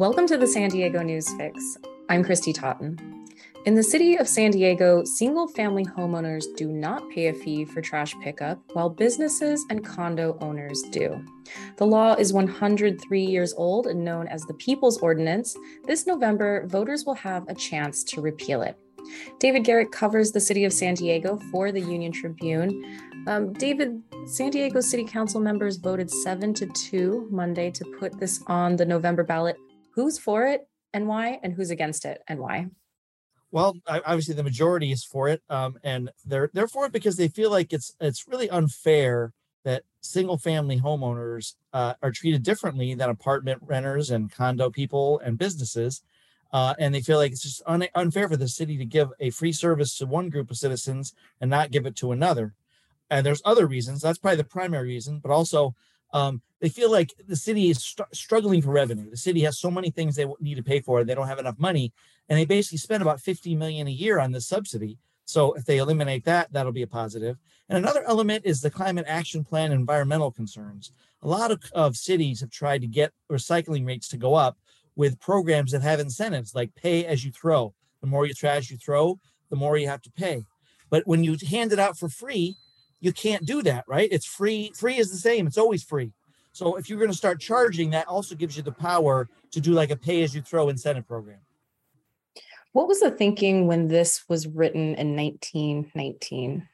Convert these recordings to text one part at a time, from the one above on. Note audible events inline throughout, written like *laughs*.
Welcome to the San Diego News Fix. I'm Christy Totten. In the city of San Diego, single family homeowners do not pay a fee for trash pickup, while businesses and condo owners do. The law is 103 years old and known as the People's Ordinance. This November, voters will have a chance to repeal it. David Garrick covers the city of San Diego for the Union Tribune. Um, David, San Diego City Council members voted seven to two Monday to put this on the November ballot. Who's for it and why, and who's against it and why? Well, obviously the majority is for it, um, and they're they're for it because they feel like it's it's really unfair that single family homeowners uh, are treated differently than apartment renters and condo people and businesses. Uh, and they feel like it's just un- unfair for the city to give a free service to one group of citizens and not give it to another. And there's other reasons. That's probably the primary reason, but also um, they feel like the city is st- struggling for revenue. The city has so many things they need to pay for, they don't have enough money, and they basically spend about 50 million a year on this subsidy. So if they eliminate that, that'll be a positive. And another element is the climate action plan environmental concerns. A lot of, of cities have tried to get recycling rates to go up with programs that have incentives like pay as you throw. The more you trash you throw, the more you have to pay. But when you hand it out for free, you can't do that, right? It's free. Free is the same. It's always free. So if you're going to start charging, that also gives you the power to do like a pay as you throw incentive program. What was the thinking when this was written in 1919?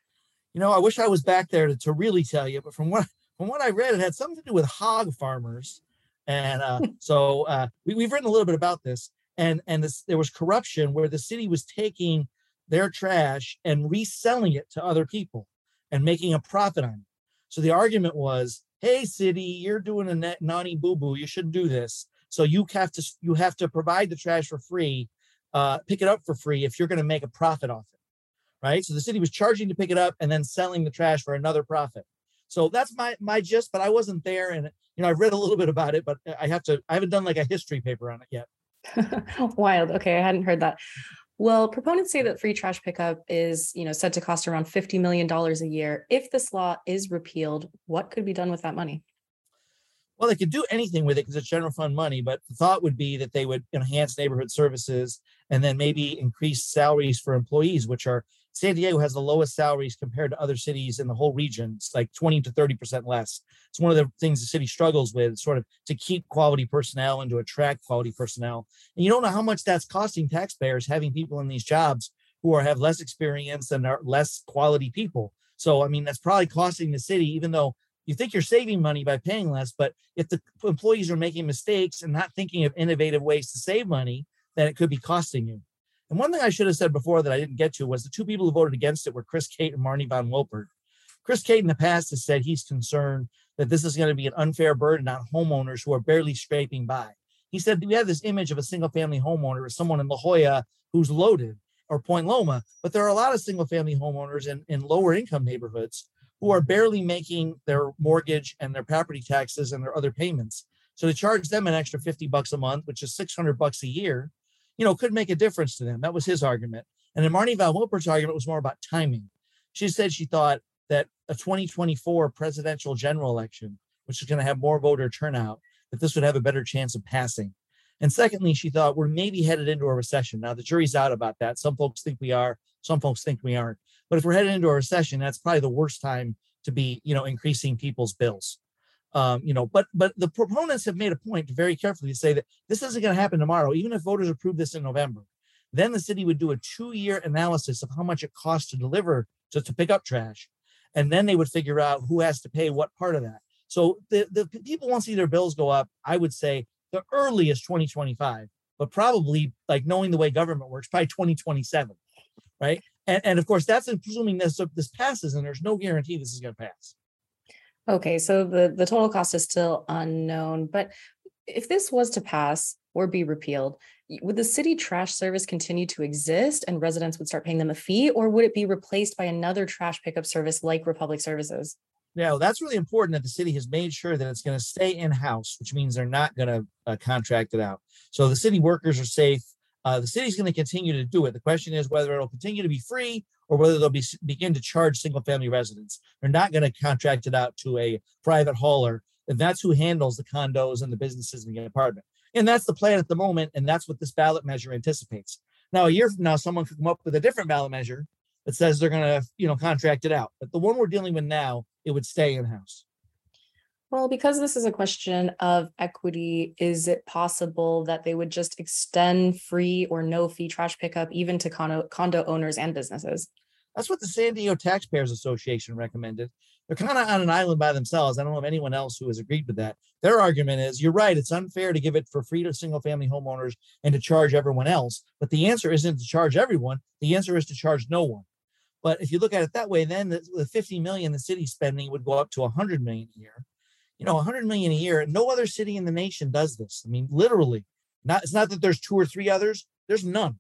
You know, I wish I was back there to, to really tell you, but from what from what I read, it had something to do with hog farmers, and uh, *laughs* so uh, we, have written a little bit about this. And and this, there was corruption where the city was taking their trash and reselling it to other people and making a profit on it. So the argument was, "Hey, city, you're doing a net naughty boo boo. You shouldn't do this. So you have to you have to provide the trash for free, uh, pick it up for free if you're going to make a profit off it, right? So the city was charging to pick it up and then selling the trash for another profit. So that's my my gist, but I wasn't there, and you know I've read a little bit about it, but I have to I haven't done like a history paper on it yet. *laughs* Wild. Okay, I hadn't heard that. Well, proponents say that free trash pickup is, you know, said to cost around $50 million a year. If this law is repealed, what could be done with that money? Well, they could do anything with it because it's general fund money, but the thought would be that they would enhance neighborhood services and then maybe increase salaries for employees, which are San Diego has the lowest salaries compared to other cities in the whole region. It's like 20 to 30% less. It's one of the things the city struggles with, sort of to keep quality personnel and to attract quality personnel. And you don't know how much that's costing taxpayers having people in these jobs who are have less experience and are less quality people. So I mean that's probably costing the city, even though you think you're saving money by paying less, but if the employees are making mistakes and not thinking of innovative ways to save money, then it could be costing you. And one thing I should have said before that I didn't get to was the two people who voted against it were Chris Cate and Marnie von Wilpert. Chris Cate in the past has said he's concerned that this is going to be an unfair burden on homeowners who are barely scraping by. He said we have this image of a single family homeowner as someone in La Jolla who's loaded or Point Loma, but there are a lot of single family homeowners in, in lower income neighborhoods who are barely making their mortgage and their property taxes and their other payments. So to charge them an extra 50 bucks a month, which is 600 bucks a year, you know, could make a difference to them. That was his argument. And then Marnie von Wilpert's argument was more about timing. She said she thought that a 2024 presidential general election, which is going to have more voter turnout, that this would have a better chance of passing. And secondly, she thought we're maybe headed into a recession. Now the jury's out about that. Some folks think we are, some folks think we aren't. But if we're headed into a recession, that's probably the worst time to be, you know, increasing people's bills. Um, you know, but but the proponents have made a point very carefully to say that this isn't going to happen tomorrow, even if voters approve this in November. Then the city would do a two-year analysis of how much it costs to deliver to, to pick up trash, and then they would figure out who has to pay what part of that. So the, the people won't see their bills go up. I would say the earliest 2025, but probably like knowing the way government works, probably 2027, right? And, and of course, that's assuming this this passes, and there's no guarantee this is going to pass. Okay, so the, the total cost is still unknown, but if this was to pass or be repealed, would the city trash service continue to exist and residents would start paying them a fee, or would it be replaced by another trash pickup service like Republic Services? Now, that's really important that the city has made sure that it's going to stay in house, which means they're not going to uh, contract it out. So the city workers are safe. Uh, the city's going to continue to do it. The question is whether it'll continue to be free or whether they'll be, begin to charge single family residents. They're not going to contract it out to a private hauler. And that's who handles the condos and the businesses and the apartment. And that's the plan at the moment. And that's what this ballot measure anticipates. Now, a year from now, someone could come up with a different ballot measure that says they're going to, you know, contract it out. But the one we're dealing with now, it would stay in house. Well, because this is a question of equity, is it possible that they would just extend free or no fee trash pickup even to condo, condo owners and businesses? That's what the San Diego Taxpayers Association recommended. They're kind of on an island by themselves. I don't know of anyone else who has agreed with that. Their argument is you're right, it's unfair to give it for free to single family homeowners and to charge everyone else. But the answer isn't to charge everyone, the answer is to charge no one. But if you look at it that way, then the, the 50 million the city's spending would go up to 100 million a year. You know, 100 million a year. No other city in the nation does this. I mean, literally, not it's not that there's two or three others. There's none.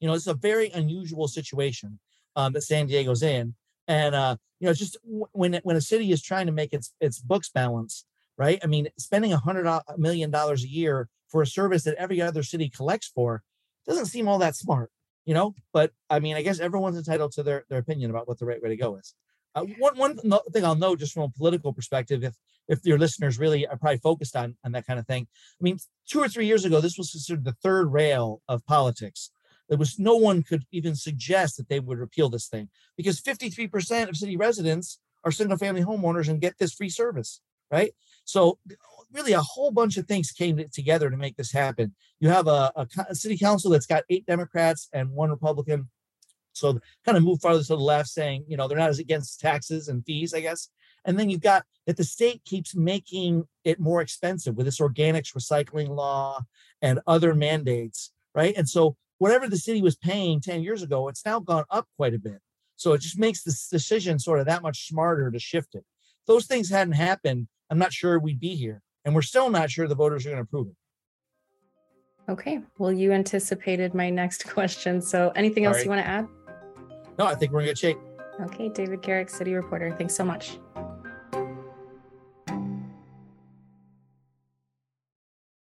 You know, it's a very unusual situation um, that San Diego's in. And uh, you know, it's just when when a city is trying to make its its books balance, right? I mean, spending hundred million dollars a year for a service that every other city collects for doesn't seem all that smart, you know. But I mean, I guess everyone's entitled to their their opinion about what the right way to go is. Uh, one one thing I'll note, just from a political perspective, if if your listeners really are probably focused on on that kind of thing, I mean, two or three years ago, this was considered the third rail of politics there was no one could even suggest that they would repeal this thing because 53% of city residents are single family homeowners and get this free service, right? So really a whole bunch of things came together to make this happen. You have a, a, a city council that's got eight Democrats and one Republican. So kind of move farther to the left saying, you know, they're not as against taxes and fees, I guess. And then you've got that the state keeps making it more expensive with this organics recycling law and other mandates, right? And so whatever the city was paying 10 years ago, it's now gone up quite a bit. So it just makes this decision sort of that much smarter to shift it. If those things hadn't happened, I'm not sure we'd be here. And we're still not sure the voters are going to approve it. Okay. Well, you anticipated my next *laughs* question. So anything else you want to add? No, I think we're in good shape. Okay. David Garrick, City Reporter. Thanks so much.